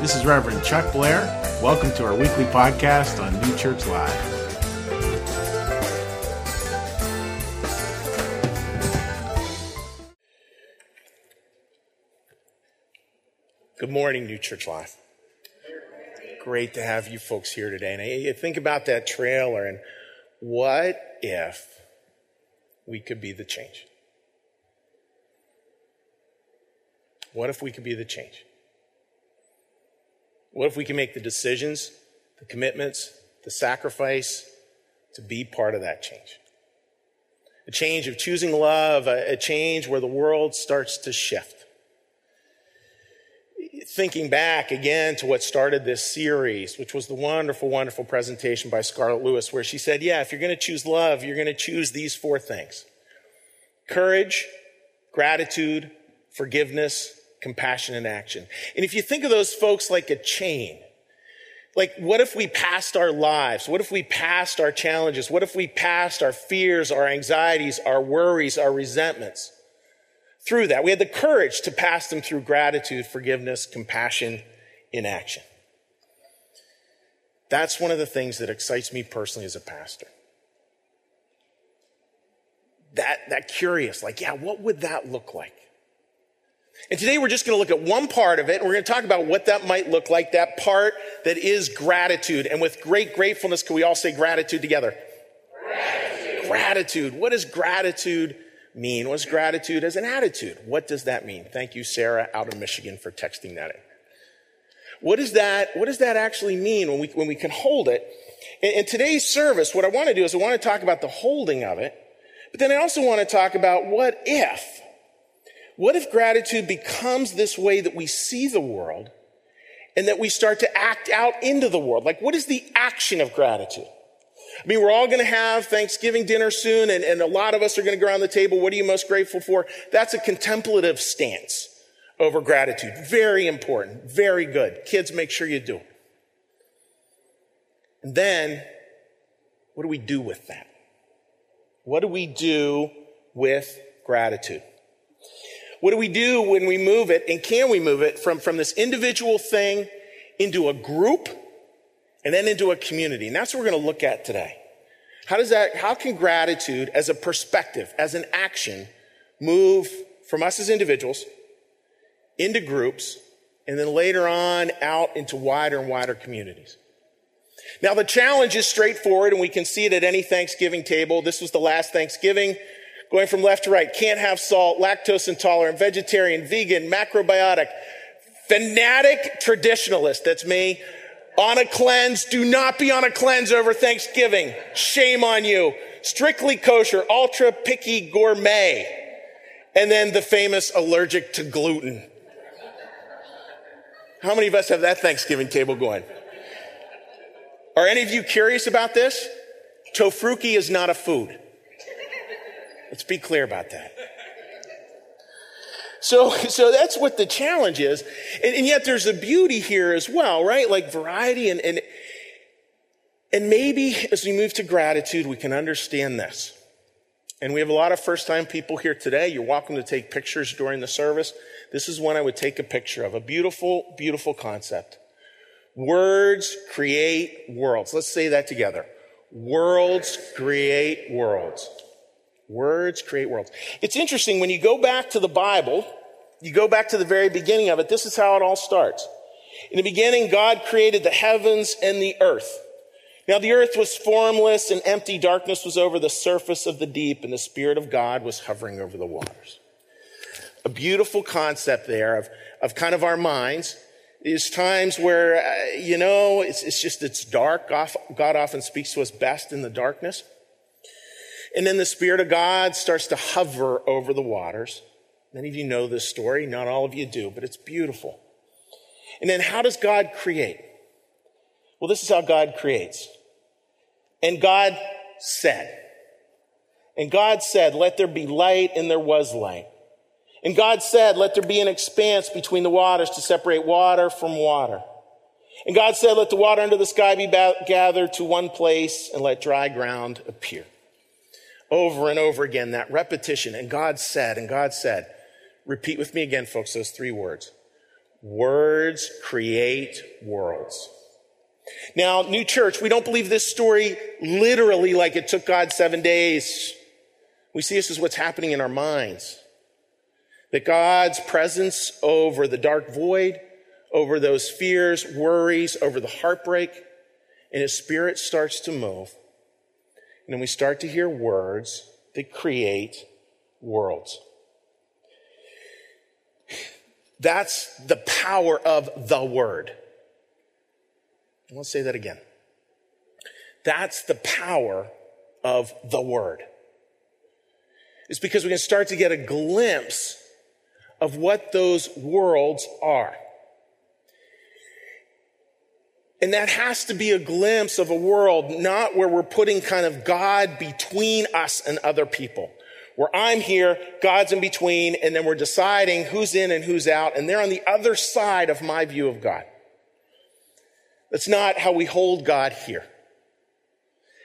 This is Reverend Chuck Blair. Welcome to our weekly podcast on New Church Live. Good morning, New Church Live. Great to have you folks here today. And I think about that trailer and what if we could be the change? What if we could be the change? What if we can make the decisions, the commitments, the sacrifice to be part of that change? A change of choosing love, a, change where the world starts to shift. Thinking back again to what started this series, which was the wonderful, wonderful presentation by Scarlett Lewis, where she said, Yeah, if you're going to choose love, you're going to choose these four things courage, gratitude, forgiveness, compassion in action. And if you think of those folks like a chain, like what if we passed our lives? What if we passed our challenges? What if we passed our fears, our anxieties, our worries, our resentments through that? We had the courage to pass them through gratitude, forgiveness, compassion in action. That's one of the things that excites me personally as a pastor. That, that curious, like, yeah, what would that look like? And today we're just going to look at one part of it, and we're going to talk about what that might look like, that part that is gratitude. And with great gratefulness, can we all say gratitude together? Gratitude. Gratitude. What does gratitude mean? What's gratitude as an attitude? What does that mean? Thank you, Sarah, out of Michigan, for texting that in. What does that, what does that actually mean when we, when we can hold it? In, in today's service, what I want to do is I want to talk about the holding of it, but then I also want to talk about what if what if gratitude becomes this way that we see the world and that we start to act out into the world? Like, what is the action of gratitude? I mean, we're all going to have Thanksgiving dinner soon, and, and a lot of us are going to go around the table. What are you most grateful for? That's a contemplative stance over gratitude. Very important. Very good. Kids, make sure you do. And then, what do we do with that? What do we do with gratitude? What do we do when we move it? And can we move it from, from this individual thing into a group and then into a community? And that's what we're going to look at today. How does that, how can gratitude as a perspective, as an action, move from us as individuals into groups and then later on out into wider and wider communities? Now, the challenge is straightforward, and we can see it at any Thanksgiving table. This was the last Thanksgiving going from left to right, can't have salt, lactose intolerant, vegetarian, vegan, macrobiotic, fanatic traditionalist, that's me, on a cleanse, do not be on a cleanse over Thanksgiving. Shame on you. Strictly kosher, ultra picky gourmet. And then the famous allergic to gluten. How many of us have that Thanksgiving table going? Are any of you curious about this? Tofurky is not a food. Let's be clear about that. So, so that's what the challenge is. And, and, yet there's a beauty here as well, right? Like variety and, and, and maybe as we move to gratitude, we can understand this. And we have a lot of first time people here today. You're welcome to take pictures during the service. This is one I would take a picture of. A beautiful, beautiful concept. Words create worlds. Let's say that together. Worlds create worlds. Words create worlds. It's interesting when you go back to the Bible, you go back to the very beginning of it, this is how it all starts. In the beginning, God created the heavens and the earth. Now the earth was formless and empty. Darkness was over the surface of the deep and the Spirit of God was hovering over the waters. A beautiful concept there of, of kind of our minds is times where, uh, you know, it's, it's just, it's dark. God often speaks to us best in the darkness. And then the Spirit of God starts to hover over the waters. Many of you know this story. Not all of you do, but it's beautiful. And then how does God create? Well, this is how God creates. And God said, and God said, let there be light, and there was light. And God said, let there be an expanse between the waters to separate water from water. And God said, let the water under the sky be gathered to one place and let dry ground appear over and over again, that repetition. And God said, and God said, repeat with me again, folks, those three words Words create worlds. Now, New Church, we don't believe this story literally like it took God seven days. We see this as what's happening in our minds. That God's presence over the dark void, over those fears, worries, over the heartbreak, and his spirit starts to move. And then we start to hear words that create worlds. That's the power of the word. To say that again. That's the power of the word. It's because we can start to get a glimpse of what those worlds are. And that has to be a glimpse of a world, not where we're putting kind of God between us and other people. Where I'm here, God's in between, and then we're deciding who's in and who's out, and they're on the other side of my view of God. That's not how we hold God here.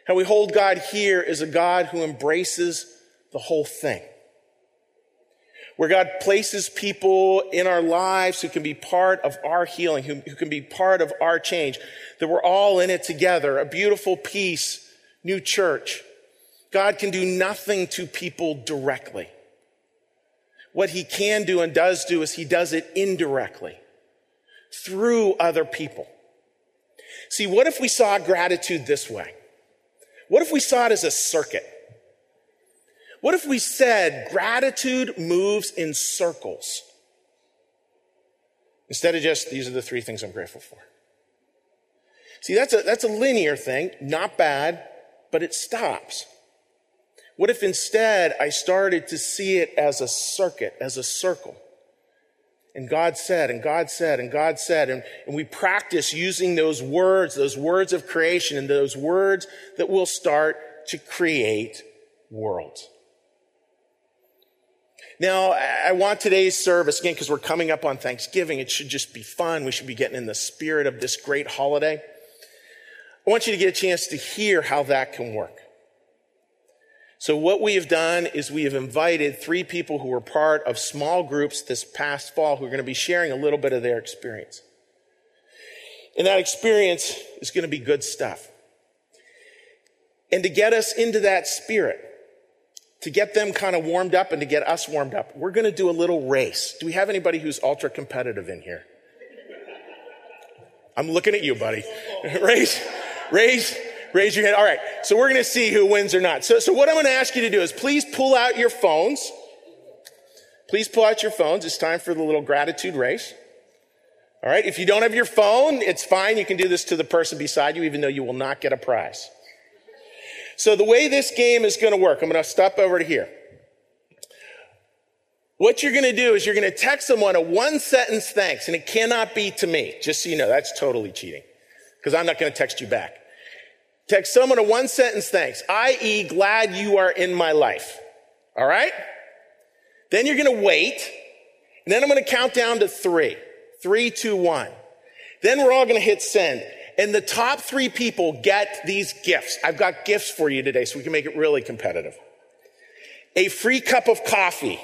How we hold God here is a God who embraces the whole thing. Where God places people in our lives who can be part of our healing, who, who can be part of our change, that we're all in it together, a beautiful peace, new church. God can do nothing to people directly. What he can do and does do is he does it indirectly through other people. See, what if we saw gratitude this way? What if we saw it as a circuit? What if we said gratitude moves in circles? Instead of just, these are the three things I'm grateful for. See, that's a, that's a linear thing, not bad, but it stops. What if instead I started to see it as a circuit, as a circle? And God said, and God said, and God said, and, and we practice using those words, those words of creation, and those words that will start to create worlds. Now, I want today's service, again, because we're coming up on Thanksgiving, it should just be fun. We should be getting in the spirit of this great holiday. I want you to get a chance to hear how that can work. So what we have done is we have invited three people who were part of small groups this past fall who are going to be sharing a little bit of their experience. And that experience is going to be good stuff. And to get us into that spirit, to get them kind of warmed up and to get us warmed up, we're going to do a little race. Do we have anybody who's ultra competitive in here? I'm looking at you, buddy. raise, raise, Raise your hand. All right. So we're going to see who wins or not. So, so what I'm going to ask you to do is please pull out your phones. Please pull out your phones. It's time for the little gratitude race. All right. If you don't have your phone, it's fine. You can do this to the person beside you, even though you will not get a prize. So the way this game is going to work, I'm going to stop over to here. What you're going to do is you're going to text someone a one sentence thanks, and it cannot be to me, just so you know. That's totally cheating because I'm not going to text you back. Text someone a one sentence thanks, i.e., glad you are in my life. All right? Then you're going to wait. And then I'm going to count down to three. Three, two, one. Then we're all going to hit send. And the top three people get these gifts. I've got gifts for you today so we can make it really competitive. A free cup of coffee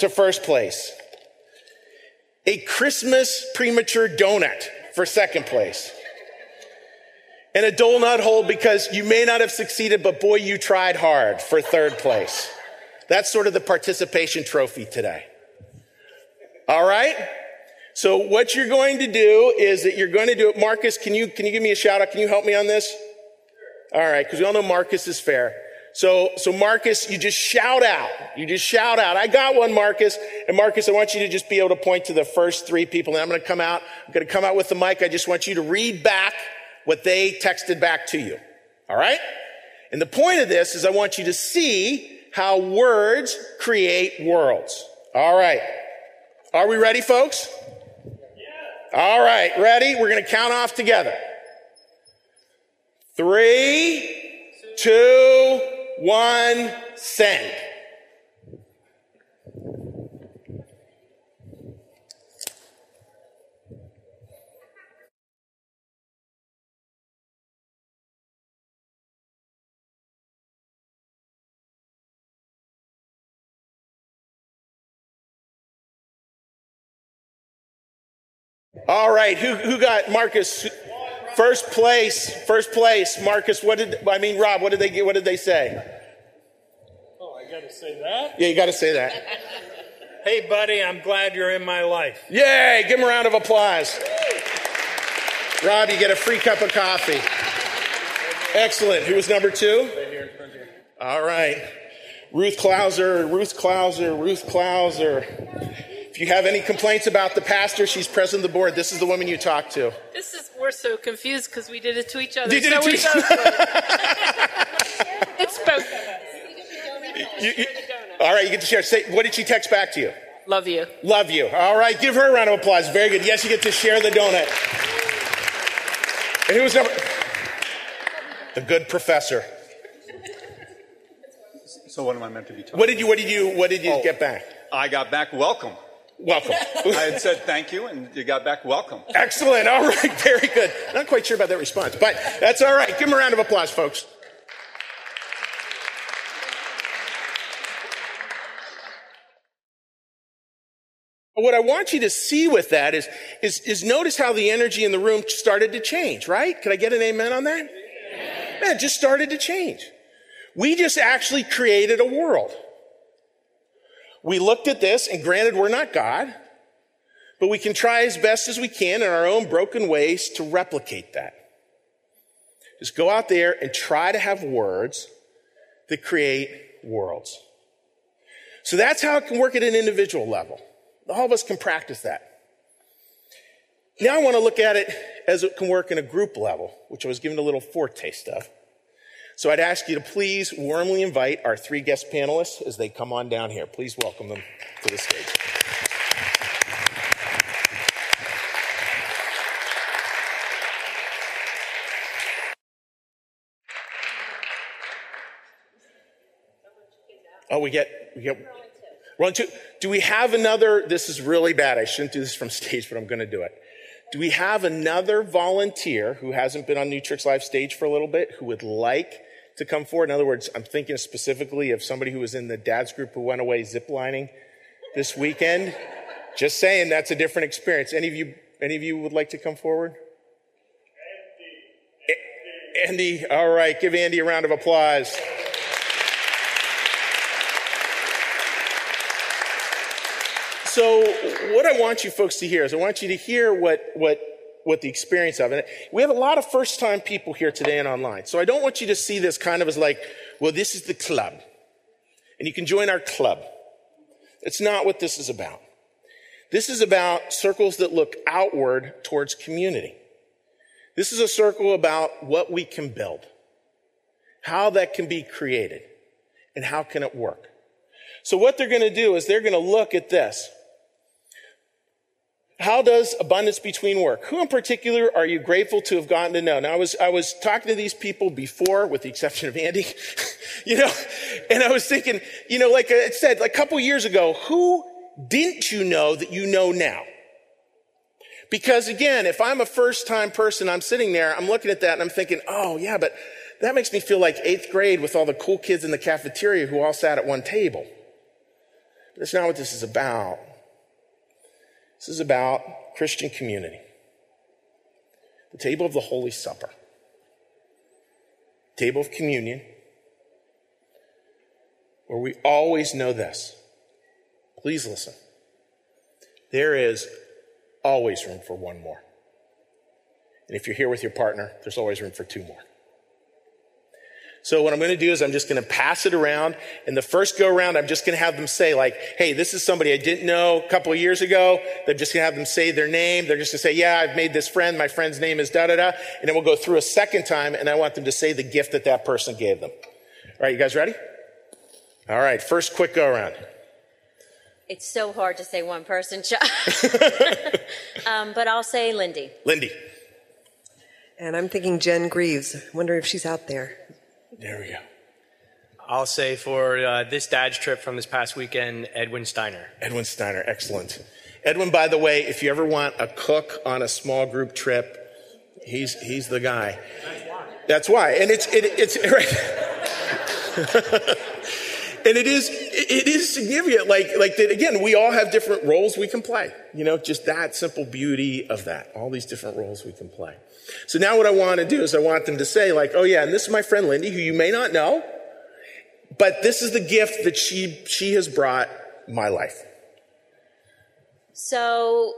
to first place. A Christmas premature donut for second place and a dole nut hole because you may not have succeeded, but boy, you tried hard for third place. That's sort of the participation trophy today. All right. So what you're going to do is that you're going to do it. Marcus, can you, can you give me a shout out? Can you help me on this? All right. Cause we all know Marcus is fair. So, so Marcus, you just shout out. You just shout out. I got one, Marcus. And Marcus, I want you to just be able to point to the first three people. And I'm going to come out. I'm going to come out with the mic. I just want you to read back what they texted back to you. All right? And the point of this is I want you to see how words create worlds. All right. Are we ready, folks? All right, ready? We're going to count off together. Three, two, one, send. All right, who, who got Marcus? First place, first place. Marcus, what did, I mean, Rob, what did they get? What did they say? Oh, I gotta say that? Yeah, you got to say that. Hey, buddy, I'm glad you're in my life. Yay, give him a round of applause. Rob, you get a free cup of coffee. Excellent. Who was number two? All right. Ruth Klauser, Ruth Klauser, Ruth Klauser. If you have any complaints about the pastor, she's president of the board. This is the woman you talk to. This is we're so confused because we did it to each other. You did so it to each- both did. it's both of us. You- you- all right, you get to share. Say, what did she text back to you? Love you. Love you. All right, give her a round of applause. Very good. Yes, you get to share the donut. And who was number? The good professor. So what am I meant to be talking? What did you? What did you? What did you Oh. get back? I got back welcome. Welcome. I had said thank you, and you got back welcome. Excellent. All right. Very good. Not quite sure about that response, but that's all right. Give him a round of applause, folks. What I want you to see with that is, is, is notice how the energy in the room started to change, right? Can I get an amen on that? Man, it just started to change. We just actually created a world. We looked at this, and granted, we're not God, but we can try as best as we can in our own broken ways to replicate that. Just go out there and try to have words that create worlds. So that's how it can work at an individual level. All of us can practice that. Now I want to look at it as it can work in a group level, which I was given a little foretaste of. So I'd ask you to please warmly invite our three guest panelists as they come on down here. Please welcome them to the stage. Oh, we get, we get, we're on two. Do we have another? This is really bad. I shouldn't do this from stage, but I'm going to do it. Do we have another volunteer who hasn't been on New Church Live stage for a little bit who would like to come forward? In other words, I'm thinking specifically of somebody who was in the dad's group who went away ziplining this weekend. Just saying, that's a different experience. Any of you, any of you would like to come forward? A- Andy, all right, give Andy a round of applause. So, what I want you folks to hear is I want you to hear what, what, what the experience of it. We have a lot of first time people here today and online. So, I don't want you to see this kind of as like, well, this is the club. And you can join our club. It's not what this is about. This is about circles that look outward towards community. This is a circle about what we can build, how that can be created, and how can it work. So what they're going to do is they're going to look at this. How does abundance between work? Who in particular are you grateful to have gotten to know? Now, I was, I was talking to these people before, with the exception of Andy, you know, and I was thinking, you know, like I said, like a couple years ago, who didn't you know that you know now? Because again, if I'm a first time person, I'm sitting there, I'm looking at that and I'm thinking, oh yeah, but that makes me feel like eighth grade with all the cool kids in the cafeteria who all sat at one table. But That's not what this is about. This is about Christian community. The table of the Holy Supper. Table of communion. Where we always know this. Please listen. There is always room for one more. And if you're here with your partner, there's always room for two more. So what I'm going to do is I'm just going to pass it around. And the first go around, I'm just going to have them say like, Hey, this is somebody I didn't know a couple of years ago. They're just going to have them say their name. They're just going to say, yeah, I've made this friend. My friend's name is da da da. And then we'll go through a second time and I want them to say the gift that that person gave them. All right. You guys ready? All right. First quick go around. It's so hard to say one person, Chuck. um, but I'll say Lindy. Lindy. And I'm thinking Jen Greaves. Wonder if she's out there. There we go. I'll say for uh, this dad's trip from this past weekend, Edwin Steiner. Edwin Steiner. Excellent. Edwin, by the way, if you ever want a cook on a small group trip, he's, he's the guy. That's why. And it's, it, it's, right. and it is it is significant like like that again we all have different roles we can play you know just that simple beauty of that all these different roles we can play so now what i want to do is i want them to say like oh yeah and this is my friend lindy who you may not know but this is the gift that she she has brought my life So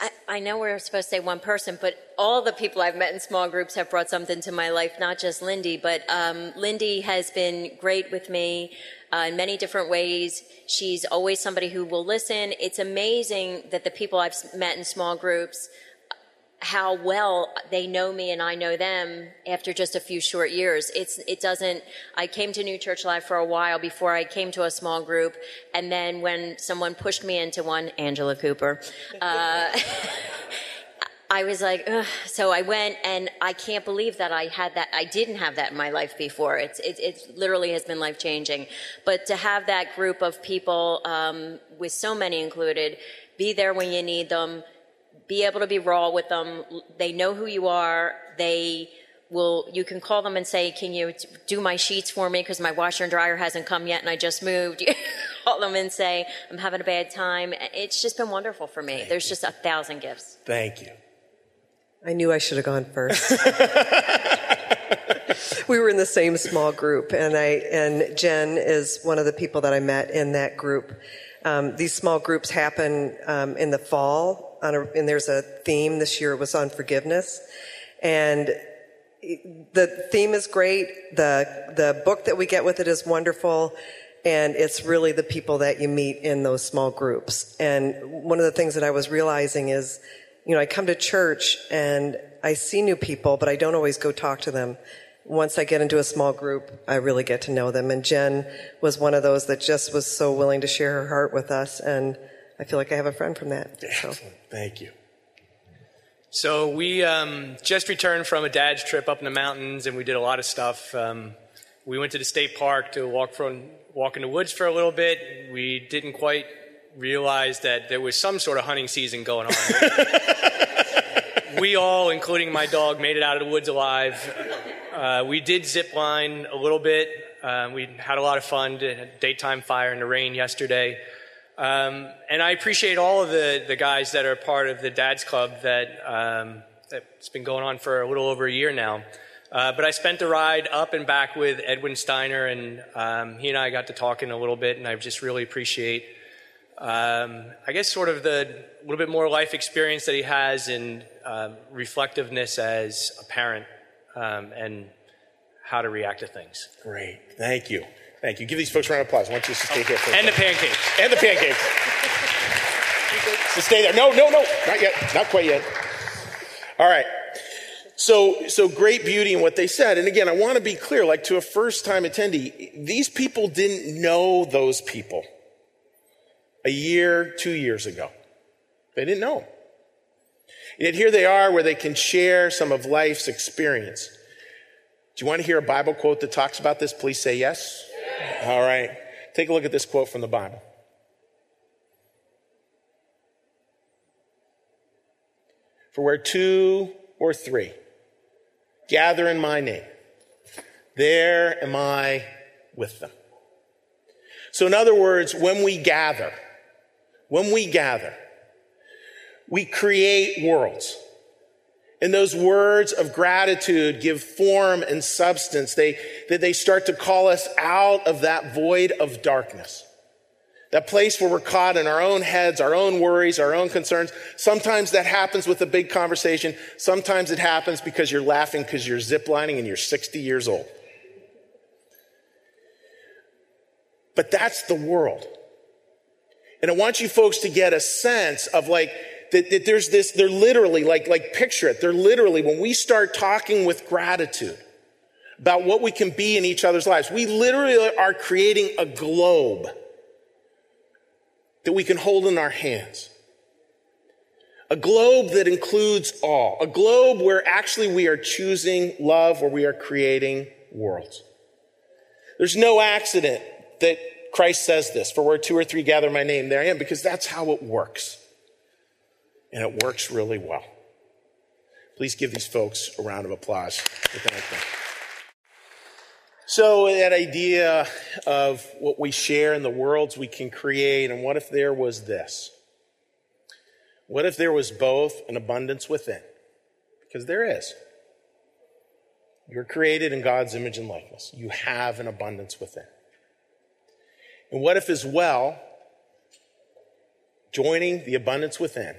I, I know we're supposed to say one person, but all the people I've met in small groups have brought something to my life, not just Lindy. But um, Lindy has been great with me uh, in many different ways. She's always somebody who will listen. It's amazing that the people I've met in small groups, how well they know me and I know them after just a few short years. It's it doesn't. I came to New Church Live for a while before I came to a small group, and then when someone pushed me into one, Angela Cooper. Uh, I was like, Ugh. so I went, and I can't believe that I had that. I didn't have that in my life before. It's it, it literally has been life changing. But to have that group of people, um, with so many included, be there when you need them, be able to be raw with them. They know who you are. They will. You can call them and say, "Can you do my sheets for me? Because my washer and dryer hasn't come yet, and I just moved." You call them and say, "I'm having a bad time." It's just been wonderful for me. There's just a thousand gifts. thank you I knew I should have gone first. we were in the same small group, and I and Jen is one of the people that I met in that group. Um, these small groups happen um, in the fall, on a, and there's a theme. This year was on forgiveness, and the theme is great. the The book that we get with it is wonderful, and it's really the people that you meet in those small groups. And one of the things that I was realizing is, you know, I come to church and I see new people, but I don't always go talk to them. Once I get into a small group, I really get to know them. And Jen was one of those that just was so willing to share her heart with us, and I feel like I have a friend from that. So. excellent thank you So we um, just returned from a dad's trip up in the mountains, and we did a lot of stuff. Um, we went to the state park to walk from walk in the woods for a little bit. We didn't quite realize that there was some sort of hunting season going on. we all, including my dog, made it out of the woods alive. Uh, we did zip line a little bit. Uh, we had a lot of fun. Did a daytime fire in the rain yesterday. Um, and I appreciate all of the, the guys that are part of the Dads Club that um, that's been going on for a little over a year now. Uh, but I spent the ride up and back with Edwin Steiner, and um, he and I got to talking a little bit, and I just really appreciate, um, I guess, sort of the little bit more life experience that he has and um reflectiveness as a parent um, and how to react to things. great thank you thank you. Give these folks a round of applause. I want you to stay here for a And the second. pancakes. and the pancakes. So stay there. No no no. Not yet. Not quite yet. All right. So so great beauty in what they said. And again i want to be clear like to a first time attendee these people didn't know those people a year two years ago. They didn't know. and yet here they are where they can share some of life's experience. Do you want to hear a bible quote that talks about this? Please say yes all right take a look at this quote from the bible For where two or three gather in my name, there am I with them. So, in other words, when we gather, when we gather, we create worlds. And those words of gratitude give form and substance. They, that they start to call us out of that void of darkness. That place where we're caught in our own heads, our own worries, our own concerns. Sometimes that happens with a big conversation. Sometimes it happens because you're laughing because you're ziplining and you're 60 years old. But that's the world. And I want you folks to get a sense of like, that, that there's this, they're literally, like, like picture it. They're literally, when we start talking with gratitude about what we can be in each other's lives, we literally are creating a globe that we can hold in our hands. A globe that includes all. A globe where actually we are choosing love, where we are creating worlds. There's no accident that Christ says this, for where two or three gather my name, there I am, because that's how it works. And it works really well. Please give these folks a round of applause. So, that idea of what we share and the worlds we can create, and what if there was this? What if there was both an abundance within? Because there is. You're created in God's image and likeness. You have an abundance within. And what if, as well, joining the abundance within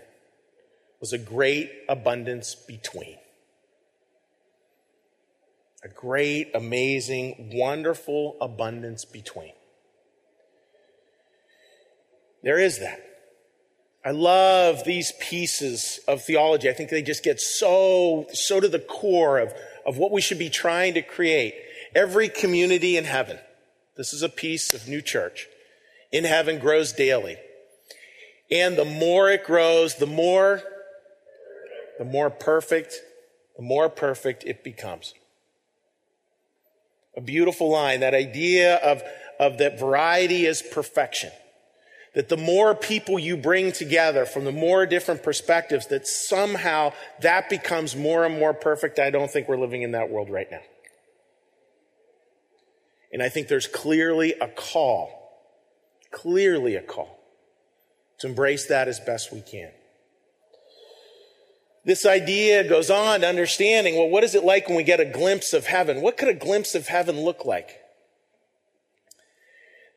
was a great abundance between? A great, amazing, wonderful abundance between. There is that. I love these pieces of theology. I think they just get so, so to the core of, of what we should be trying to create. Every community in heaven, this is a piece of new church, in heaven grows daily. And the more it grows, the more, the more perfect, the more perfect it becomes. A beautiful line, that idea of, of that variety is perfection. That the more people you bring together from the more different perspectives, that somehow that becomes more and more perfect. I don't think we're living in that world right now. And I think there's clearly a call, clearly a call to embrace that as best we can. This idea goes on to understanding, well, what is it like when we get a glimpse of heaven? What could a glimpse of heaven look like?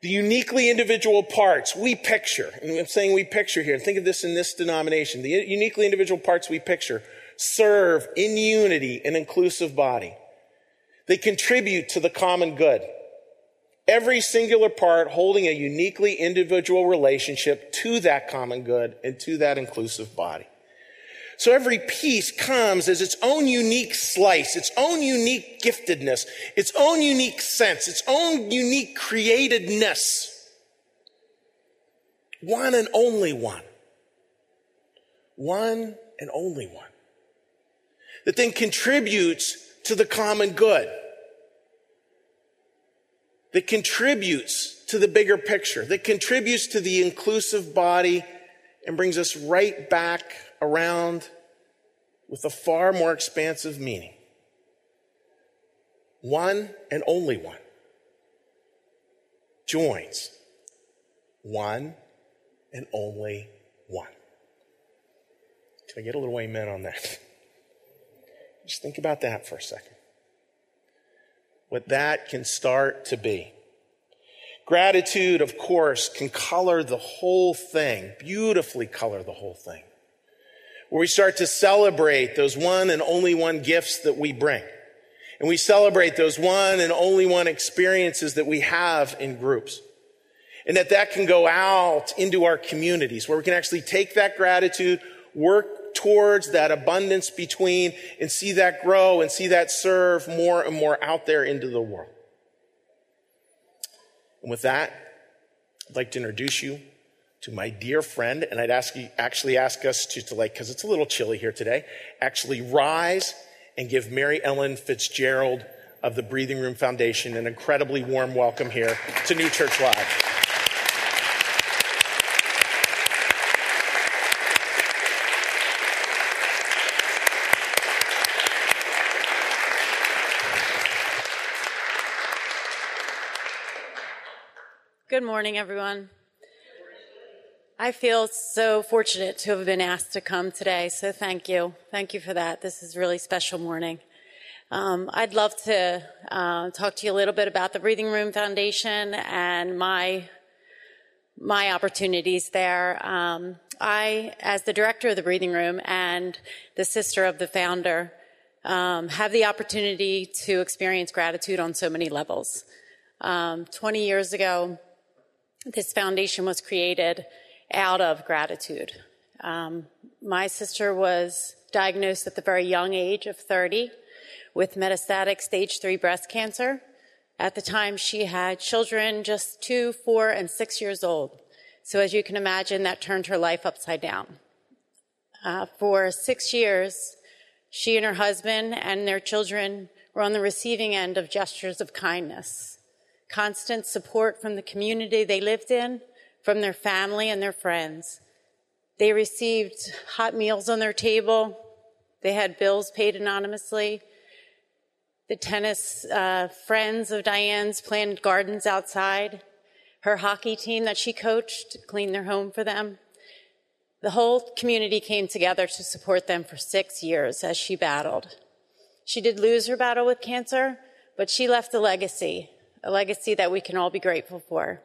The uniquely individual parts we picture, and I'm saying we picture here, and think of this in this denomination, the uniquely individual parts we picture serve in unity an inclusive body. They contribute to the common good. Every singular part holding a uniquely individual relationship to that common good and to that inclusive body. So every piece comes as its own unique slice, its own unique giftedness, its own unique sense, its own unique createdness. One and only one. One and only one. That then contributes to the common good. That contributes to the bigger picture. That contributes to the inclusive body and brings us right back around with a far more expansive meaning. One and only one joins one and only one. Can I get a little amen on that? Just think about that for a second. What that can start to be. Gratitude, of course, can color the whole thing, beautifully color the whole thing where we start to celebrate those one and only one gifts that we bring. And we celebrate those one and only one experiences that we have in groups. And that that can go out into our communities where we can actually take that gratitude, work towards that abundance between and see that grow and see that serve more and more out there into the world. And with that, I'd like to introduce you to my dear friend, and I'd ask you, actually ask us to, to like, because it's a little chilly here today, actually rise and give Mary Ellen Fitzgerald of the Breathing Room Foundation an incredibly warm welcome here to New Church Live. Good morning, everyone. I feel so fortunate to have been asked to come today, so thank you. Thank you for that. This is really special morning. Um, I'd love to uh, talk to you a little bit about the Breathing Room Foundation and my my opportunities there. Um, I, as the director of the Breathing Room and the sister of the founder, um, have the opportunity to experience gratitude on so many levels. Um, 20 years ago, this foundation was created out of gratitude. Um, my sister was diagnosed at the very young age of 30 with metastatic stage three breast cancer. At the time, she had children just two, four, and six years old. So, as you can imagine, that turned her life upside down. Uh, for six years, she and her husband and their children were on the receiving end of gestures of kindness, constant support from the community they lived in, from their family and their friends. They received hot meals on their table. They had bills paid anonymously. The tennis uh, friends of Diane's planted gardens outside. Her hockey team that she coached cleaned their home for them. The whole community came together to support them for six years as she battled. She did lose her battle with cancer, but she left a legacy, a legacy that we can all be grateful for.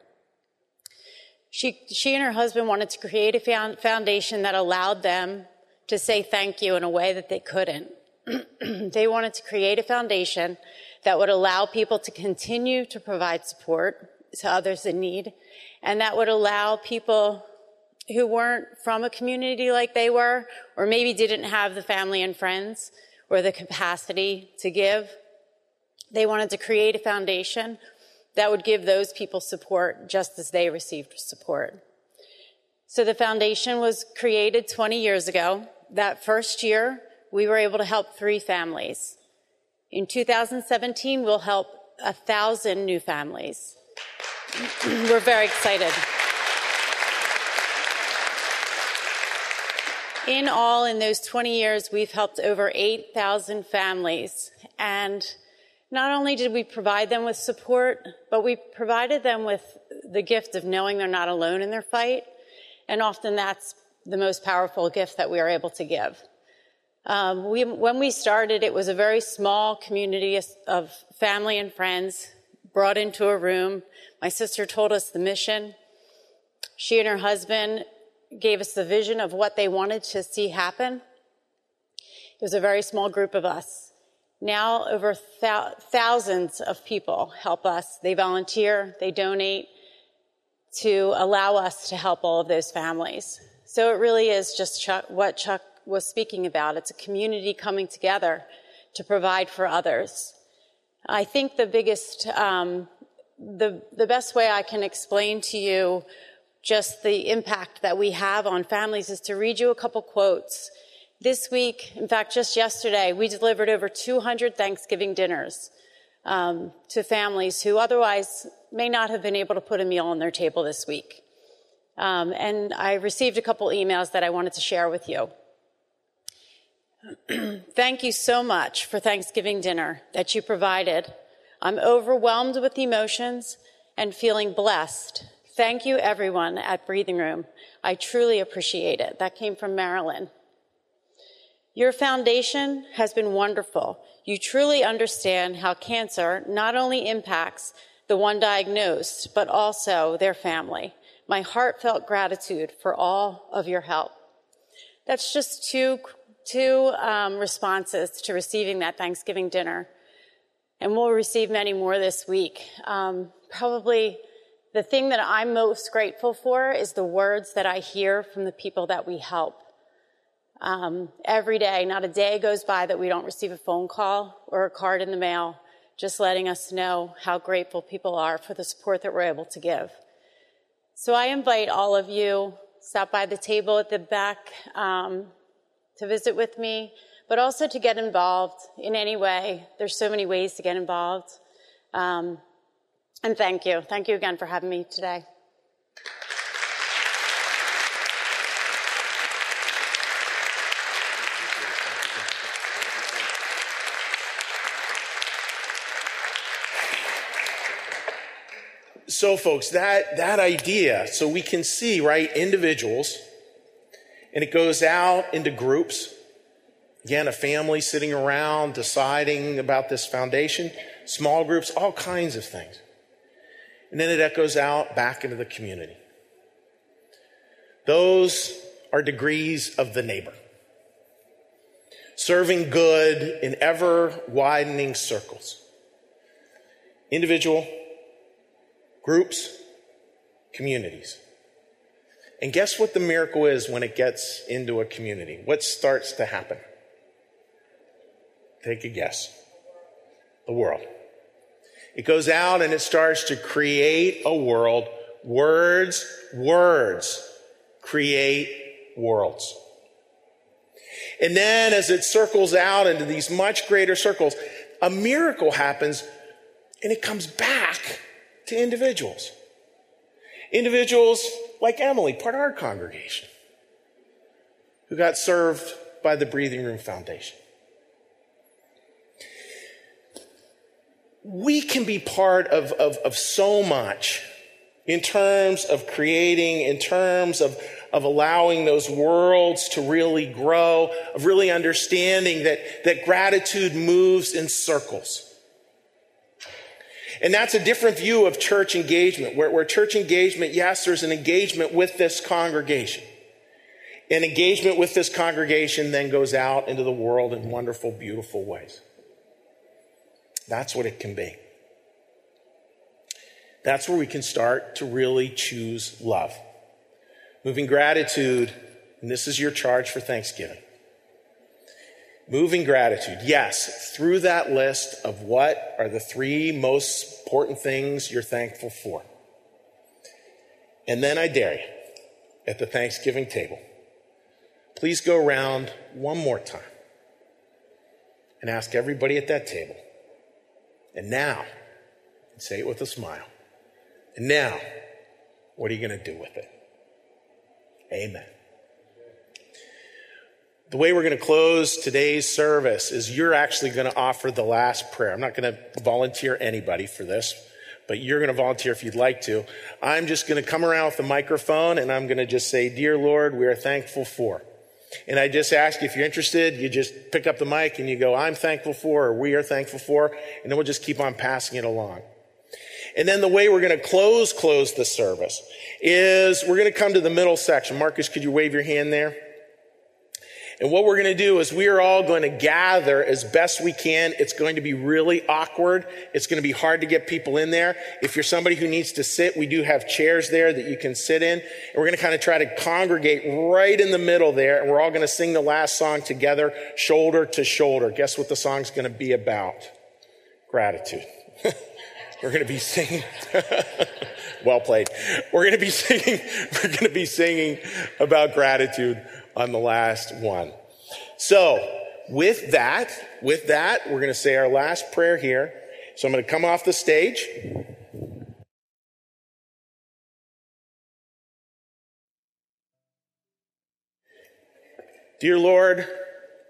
She, she and her husband wanted to create a foundation that allowed them to say thank you in a way that they couldn't. they wanted to create a foundation that would allow people to continue to provide support to others in need, and that would allow people who weren't from a community like they were, or maybe didn't have the family and friends or the capacity to give. They wanted to create a foundation that would give those people support just as they received support. So the foundation was created 20 years ago. That first year, we were able to help three families. In 2017, we'll help a thousand new families. we're very excited. In all, in those 20 years, we've helped over 8,000 families. And not only did we provide them with support, but we provided them with the gift of knowing they're not alone in their fight. And often that's the most powerful gift that we are able to give. Um, we, when we started, it was a very small community of family and friends brought into a room. My sister told us the mission. She and her husband gave us the vision of what they wanted to see happen. It was a very small group of us. Now over th- thousands of people help us. They volunteer, they donate to allow us to help all of those families. So it really is just Chuck, what Chuck was speaking about. It's a community coming together to provide for others. I think the biggest, um, the, the best way I can explain to you just the impact that we have on families is to read you a couple quotes this week, in fact, just yesterday, we delivered over 200 Thanksgiving dinners um, to families who otherwise may not have been able to put a meal on their table this week. Um, and I received a couple emails that I wanted to share with you. Thank you so much for Thanksgiving dinner that you provided. I'm overwhelmed with emotions and feeling blessed. Thank you, everyone at Breathing Room. I truly appreciate it. That came from Marilyn. Your foundation has been wonderful. You truly understand how cancer not only impacts the one diagnosed, but also their family. My heartfelt gratitude for all of your help. That's just two, two um, responses to receiving that Thanksgiving dinner. And we'll receive many more this week. Um, probably the thing that I'm most grateful for is the words that I hear from the people that we help um, every day. Not a day goes by that we don't receive a phone call or a card in the mail just letting us know how grateful people are for the support that we're able to give. So I invite all of you, stop by the table at the back um, to visit with me, but also to get involved in any way. There's so many ways to get involved. Um, and thank you. Thank you again for having me today. So, folks, that, that idea, so we can see, right, individuals, and it goes out into groups. Again, a family sitting around deciding about this foundation, small groups, all kinds of things. And then it echoes out back into the community. Those are degrees of the neighbor. Serving good in ever widening circles. Individual, groups, communities. And guess what the miracle is when it gets into a community? What starts to happen? Take a guess. The world. It goes out and it starts to create a world. Words, words create worlds. And then as it circles out into these much greater circles, a miracle happens and it comes back to individuals. Individuals like Emily, part of our congregation, who got served by the Breathing Room Foundation. we can be part of, of, of so much in terms of creating, in terms of, of allowing those worlds to really grow, of really understanding that, that gratitude moves in circles. And that's a different view of church engagement, where, where church engagement, yes, there's an engagement with this congregation. And engagement with this congregation then goes out into the world in wonderful, beautiful ways. That's what it can be. That's where we can start to really choose love. Moving gratitude, and this is your charge for Thanksgiving. Moving gratitude, yes, through that list of what are the three most important things you're thankful for. And then I dare you, at the Thanksgiving table, please go around one more time and ask everybody at that table, and now, and say it with a smile, and now, what are you going to do with it? Amen. The way we're going to close today's service is you're actually going to offer the last prayer. I'm not going to volunteer anybody for this, but you're going to volunteer if you'd like to. I'm just going to come around with the microphone and I'm going to just say, Dear Lord, we are thankful for. And I just ask if you're interested, you just pick up the mic and you go, I'm thankful for, or we are thankful for, and then we'll just keep on passing it along. And then the way we're going to close, close the service is we're going to come to the middle section. Marcus, could you wave your hand there? And what we're going to do is we are all going to gather as best we can. It's going to be really awkward. It's going to be hard to get people in there. If you're somebody who needs to sit, we do have chairs there that you can sit in. And we're going to kind of try to congregate right in the middle there. And we're all going to sing the last song together, shoulder to shoulder. Guess what the song's going to be about? Gratitude. we're going to be singing. well played. We're going to be singing, we're going to be singing about gratitude on the last one. So, with that, with that, we're going to say our last prayer here. So I'm going to come off the stage. Dear Lord,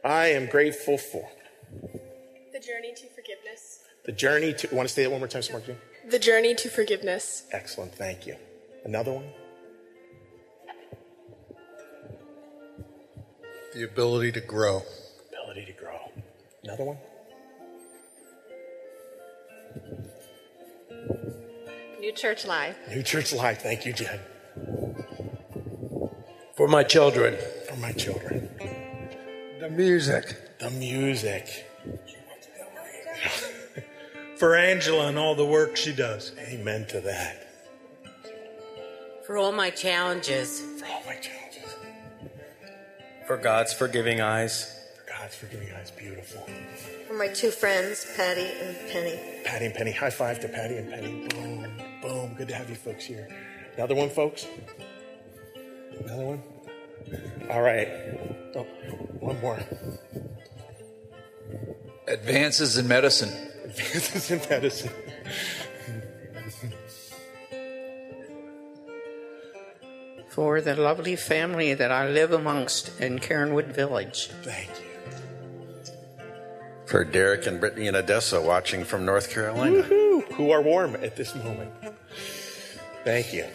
I am grateful for the journey to forgiveness. The journey to, want to say that one more time, Smart The journey to forgiveness. Excellent, thank you. Another one? The ability to grow. Ability to grow. Another one? New Church Live. New Church Live. Thank you, Jen. For my children. For my children. The music. The music. For Angela and all the work she does. Amen to that. For all my challenges. For God's forgiving eyes. For God's forgiving eyes. Beautiful. For my two friends, Patty and Penny. Patty and Penny. High five to Patty and Penny. Boom. Boom. Good to have you folks here. Another one, folks? Another one? All right. Oh, one more. Advances in medicine. Advances in medicine. For the lovely family that I live amongst in Cairnwood Village. Thank you. For Derek and Brittany in Odessa watching from North Carolina. Woo-hoo, who are warm at this moment. Thank you.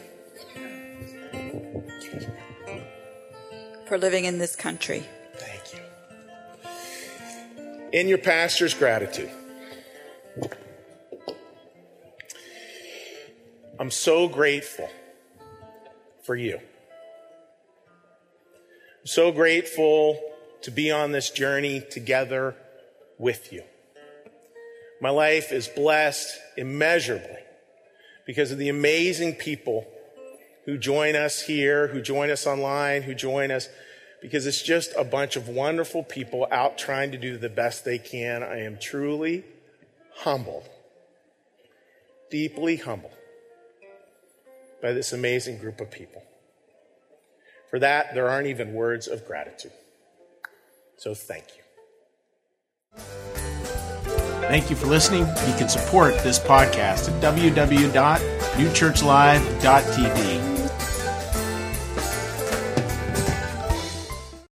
For living in this country. Thank you. In your pastor's gratitude. I'm so grateful for you. I'm so grateful to be on this journey together with you. My life is blessed immeasurably because of the amazing people who join us here, who join us online, who join us, because it's just a bunch of wonderful people out trying to do the best they can. I am truly humbled, deeply humbled by this amazing group of people. For that, there aren't even words of gratitude. So thank you. Thank you for listening. You can support this podcast at www.newchurchlive.tv.